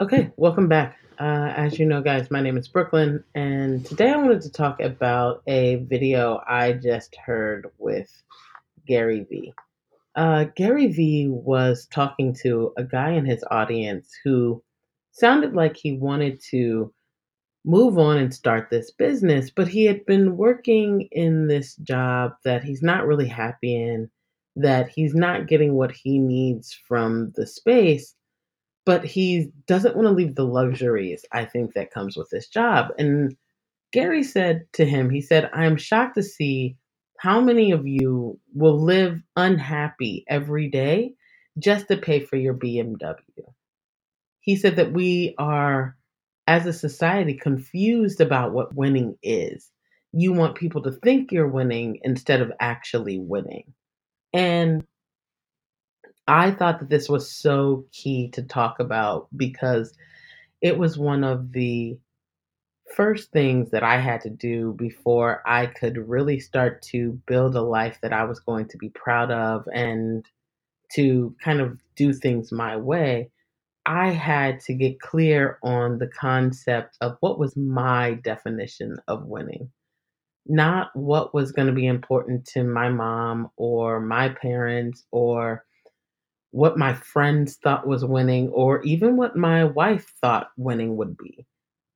Okay, welcome back. Uh, as you know, guys, my name is Brooklyn, and today I wanted to talk about a video I just heard with Gary Vee. Uh, Gary Vee was talking to a guy in his audience who sounded like he wanted to move on and start this business, but he had been working in this job that he's not really happy in, that he's not getting what he needs from the space but he doesn't want to leave the luxuries I think that comes with this job. And Gary said to him, he said, I am shocked to see how many of you will live unhappy every day just to pay for your BMW. He said that we are, as a society, confused about what winning is. You want people to think you're winning instead of actually winning. And I thought that this was so key to talk about because it was one of the first things that I had to do before I could really start to build a life that I was going to be proud of and to kind of do things my way. I had to get clear on the concept of what was my definition of winning, not what was going to be important to my mom or my parents or what my friends thought was winning or even what my wife thought winning would be.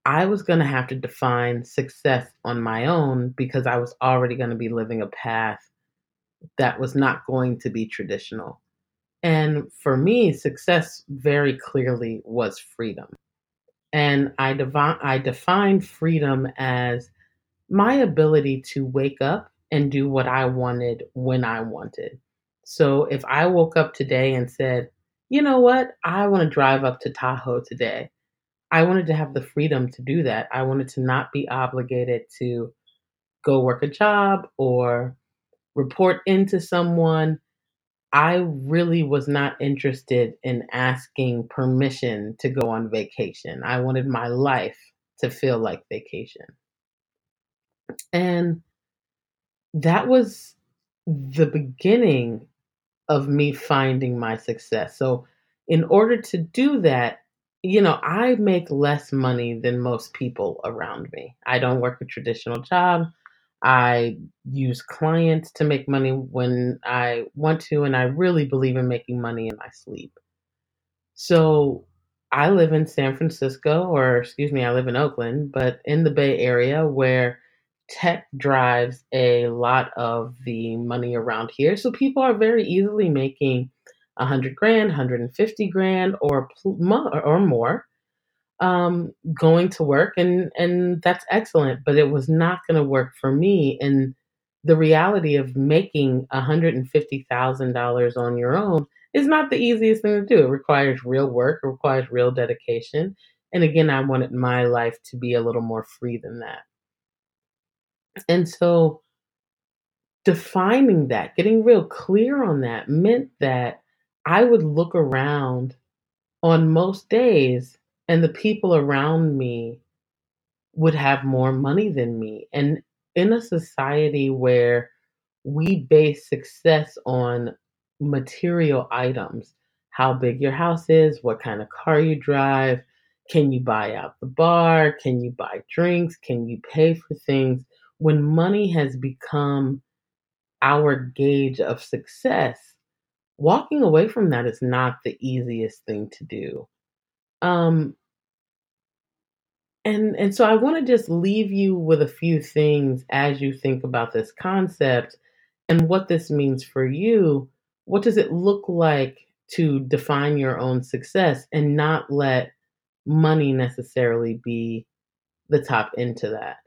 I was going to have to define success on my own because I was already going to be living a path that was not going to be traditional. And for me, success very clearly was freedom. And I, devi- I define freedom as my ability to wake up and do what I wanted when I wanted. So if I woke up today and said, you know what, I want to drive up to Tahoe today, I wanted to have the freedom to do that. I wanted to not be obligated to go work a job or report into someone. I really was not interested in asking permission to go on vacation. I wanted my life to feel like vacation. And that was the beginning of me finding my success. So, in order to do that, you know, I make less money than most people around me. I don't work a traditional job. I use clients to make money when I want to, and I really believe in making money in my sleep. So, I live in San Francisco, or excuse me, I live in Oakland, but in the Bay Area where tech drives a lot of the money around here. So people are very easily making a hundred grand, 150 grand, or or more, um, going to work, and and that's excellent. But it was not going to work for me. And the reality of making $150,000 on your own is not the easiest thing to do. It requires real work, it requires real dedication. And again, I wanted my life to be a little more free than that. And so defining that, getting real clear on that meant that I would look around on most days and the people around me would have more money than me. And in a society where we base success on material items, how big your house is, what kind of car you drive, can you buy out the bar, can you buy drinks, can you pay for things? When money has become our gauge of success, walking away from that is not the easiest thing to do. Um, and and so I want to just leave you with a few things as you think about this concept and what this means for you. What does it look like to define your own success and not let money necessarily be the top into that?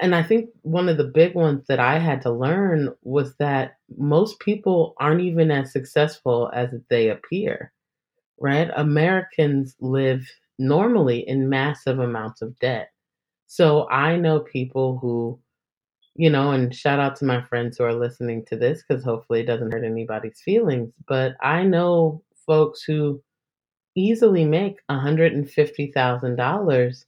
And I think one of the big ones that I had to learn was that most people aren't even as successful as they appear, right? Americans live normally in massive amounts of debt. So I know people who, you know, and shout out to my friends who are listening to this because hopefully it doesn't hurt anybody's feelings, but I know folks who easily make $150,000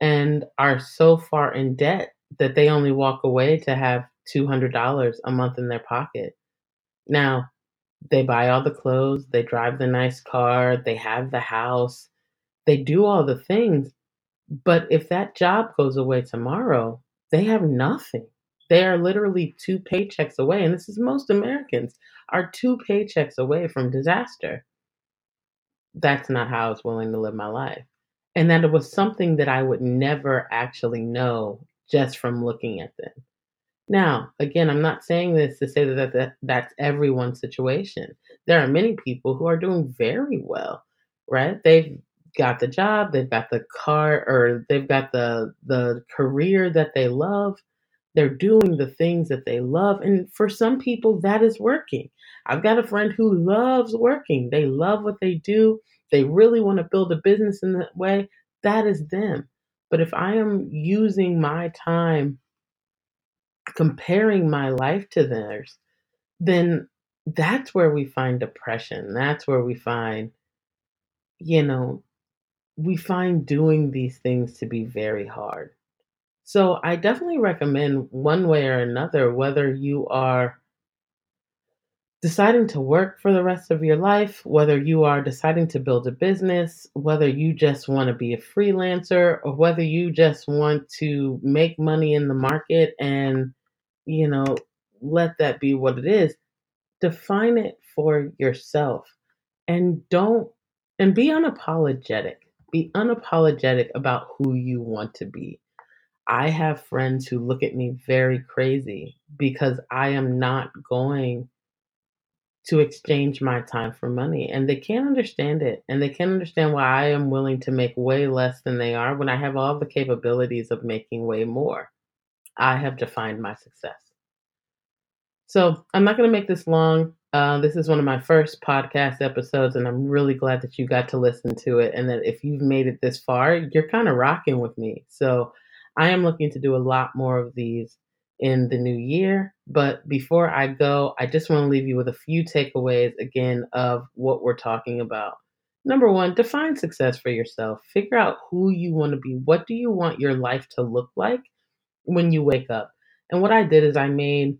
and are so far in debt that they only walk away to have $200 a month in their pocket. Now, they buy all the clothes, they drive the nice car, they have the house, They do all the things, but if that job goes away tomorrow, they have nothing. They are literally two paychecks away, and this is most Americans are two paychecks away from disaster. That's not how I was willing to live my life. And that it was something that I would never actually know just from looking at them. Now, again, I'm not saying this to say that, that that's everyone's situation. There are many people who are doing very well, right? They've got the job, they've got the car, or they've got the the career that they love. They're doing the things that they love, and for some people, that is working. I've got a friend who loves working. They love what they do. They really want to build a business in that way. That is them. But if I am using my time comparing my life to theirs, then that's where we find depression. That's where we find, you know, we find doing these things to be very hard. So I definitely recommend one way or another, whether you are deciding to work for the rest of your life, whether you are deciding to build a business, whether you just want to be a freelancer, or whether you just want to make money in the market and, you know, let that be what it is, define it for yourself and don't, and be unapologetic. Be unapologetic about who you want to be. I have friends who look at me very crazy because I am not going to exchange my time for money. And they can't understand it. And they can't understand why I am willing to make way less than they are when I have all the capabilities of making way more. I have defined my success. So I'm not going to make this long. Uh, this is one of my first podcast episodes, and I'm really glad that you got to listen to it. And that if you've made it this far, you're kind of rocking with me. So I am looking to do a lot more of these in the new year. But before I go, I just want to leave you with a few takeaways again of what we're talking about. Number one, define success for yourself. Figure out who you want to be. What do you want your life to look like when you wake up? And what I did is I made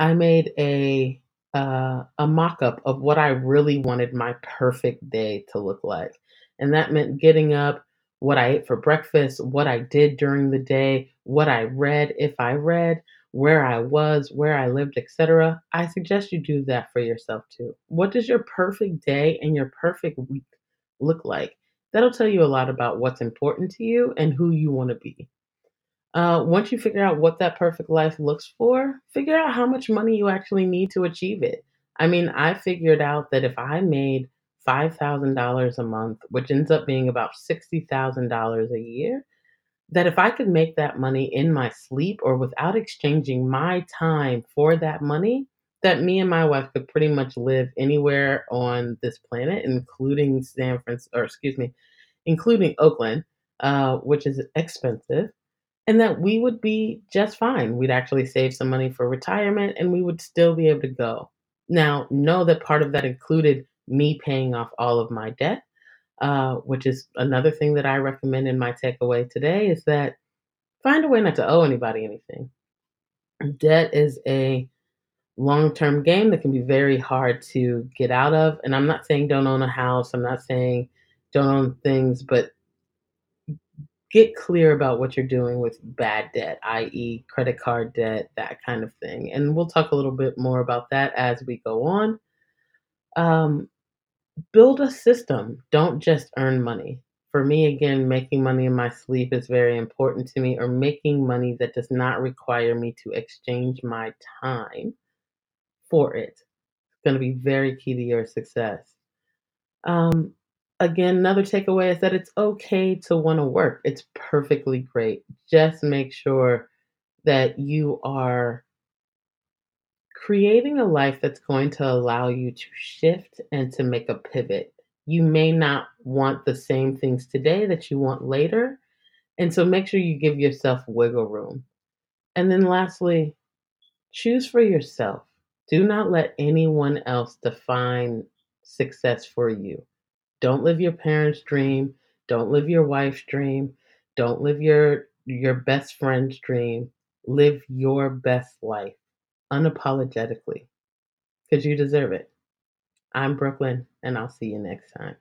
I made a uh, a mock up of what I really wanted my perfect day to look like. And that meant getting up, what I ate for breakfast, what I did during the day, what I read, if I read, where I was, where I lived, etc. I suggest you do that for yourself too. What does your perfect day and your perfect week look like? That'll tell you a lot about what's important to you and who you want to be. Uh, once you figure out what that perfect life looks for, figure out how much money you actually need to achieve it. I mean, I figured out that if I made $5,000 a month, which ends up being about $60,000 a year, that if I could make that money in my sleep or without exchanging my time for that money, that me and my wife could pretty much live anywhere on this planet, including San Francisco, or excuse me, including Oakland, uh, which is expensive, and that we would be just fine. We'd actually save some money for retirement and we would still be able to go. Now, know that part of that included me paying off all of my debt, uh, which is another thing that I recommend in my takeaway today is that find a way not to owe anybody anything. Debt is a long term game that can be very hard to get out of. And I'm not saying don't own a house, I'm not saying don't own things, but get clear about what you're doing with bad debt, i.e., credit card debt, that kind of thing. And we'll talk a little bit more about that as we go on. Um, build a system. Don't just earn money. For me, again, making money in my sleep is very important to me, or making money that does not require me to exchange my time for it. It's going to be very key to your success. Um, again, another takeaway is that it's okay to want to work. It's perfectly great. Just make sure that you are creating a life that's going to allow you to shift and to make a pivot. You may not want the same things today that you want later. And so make sure you give yourself wiggle room. And then lastly, choose for yourself. Do not let anyone else define success for you. Don't live your parents' dream. Don't live your wife's dream. Don't live your your best friend's dream. Live your best life unapologetically because you deserve it. I'm Brooklyn, and I'll see you next time.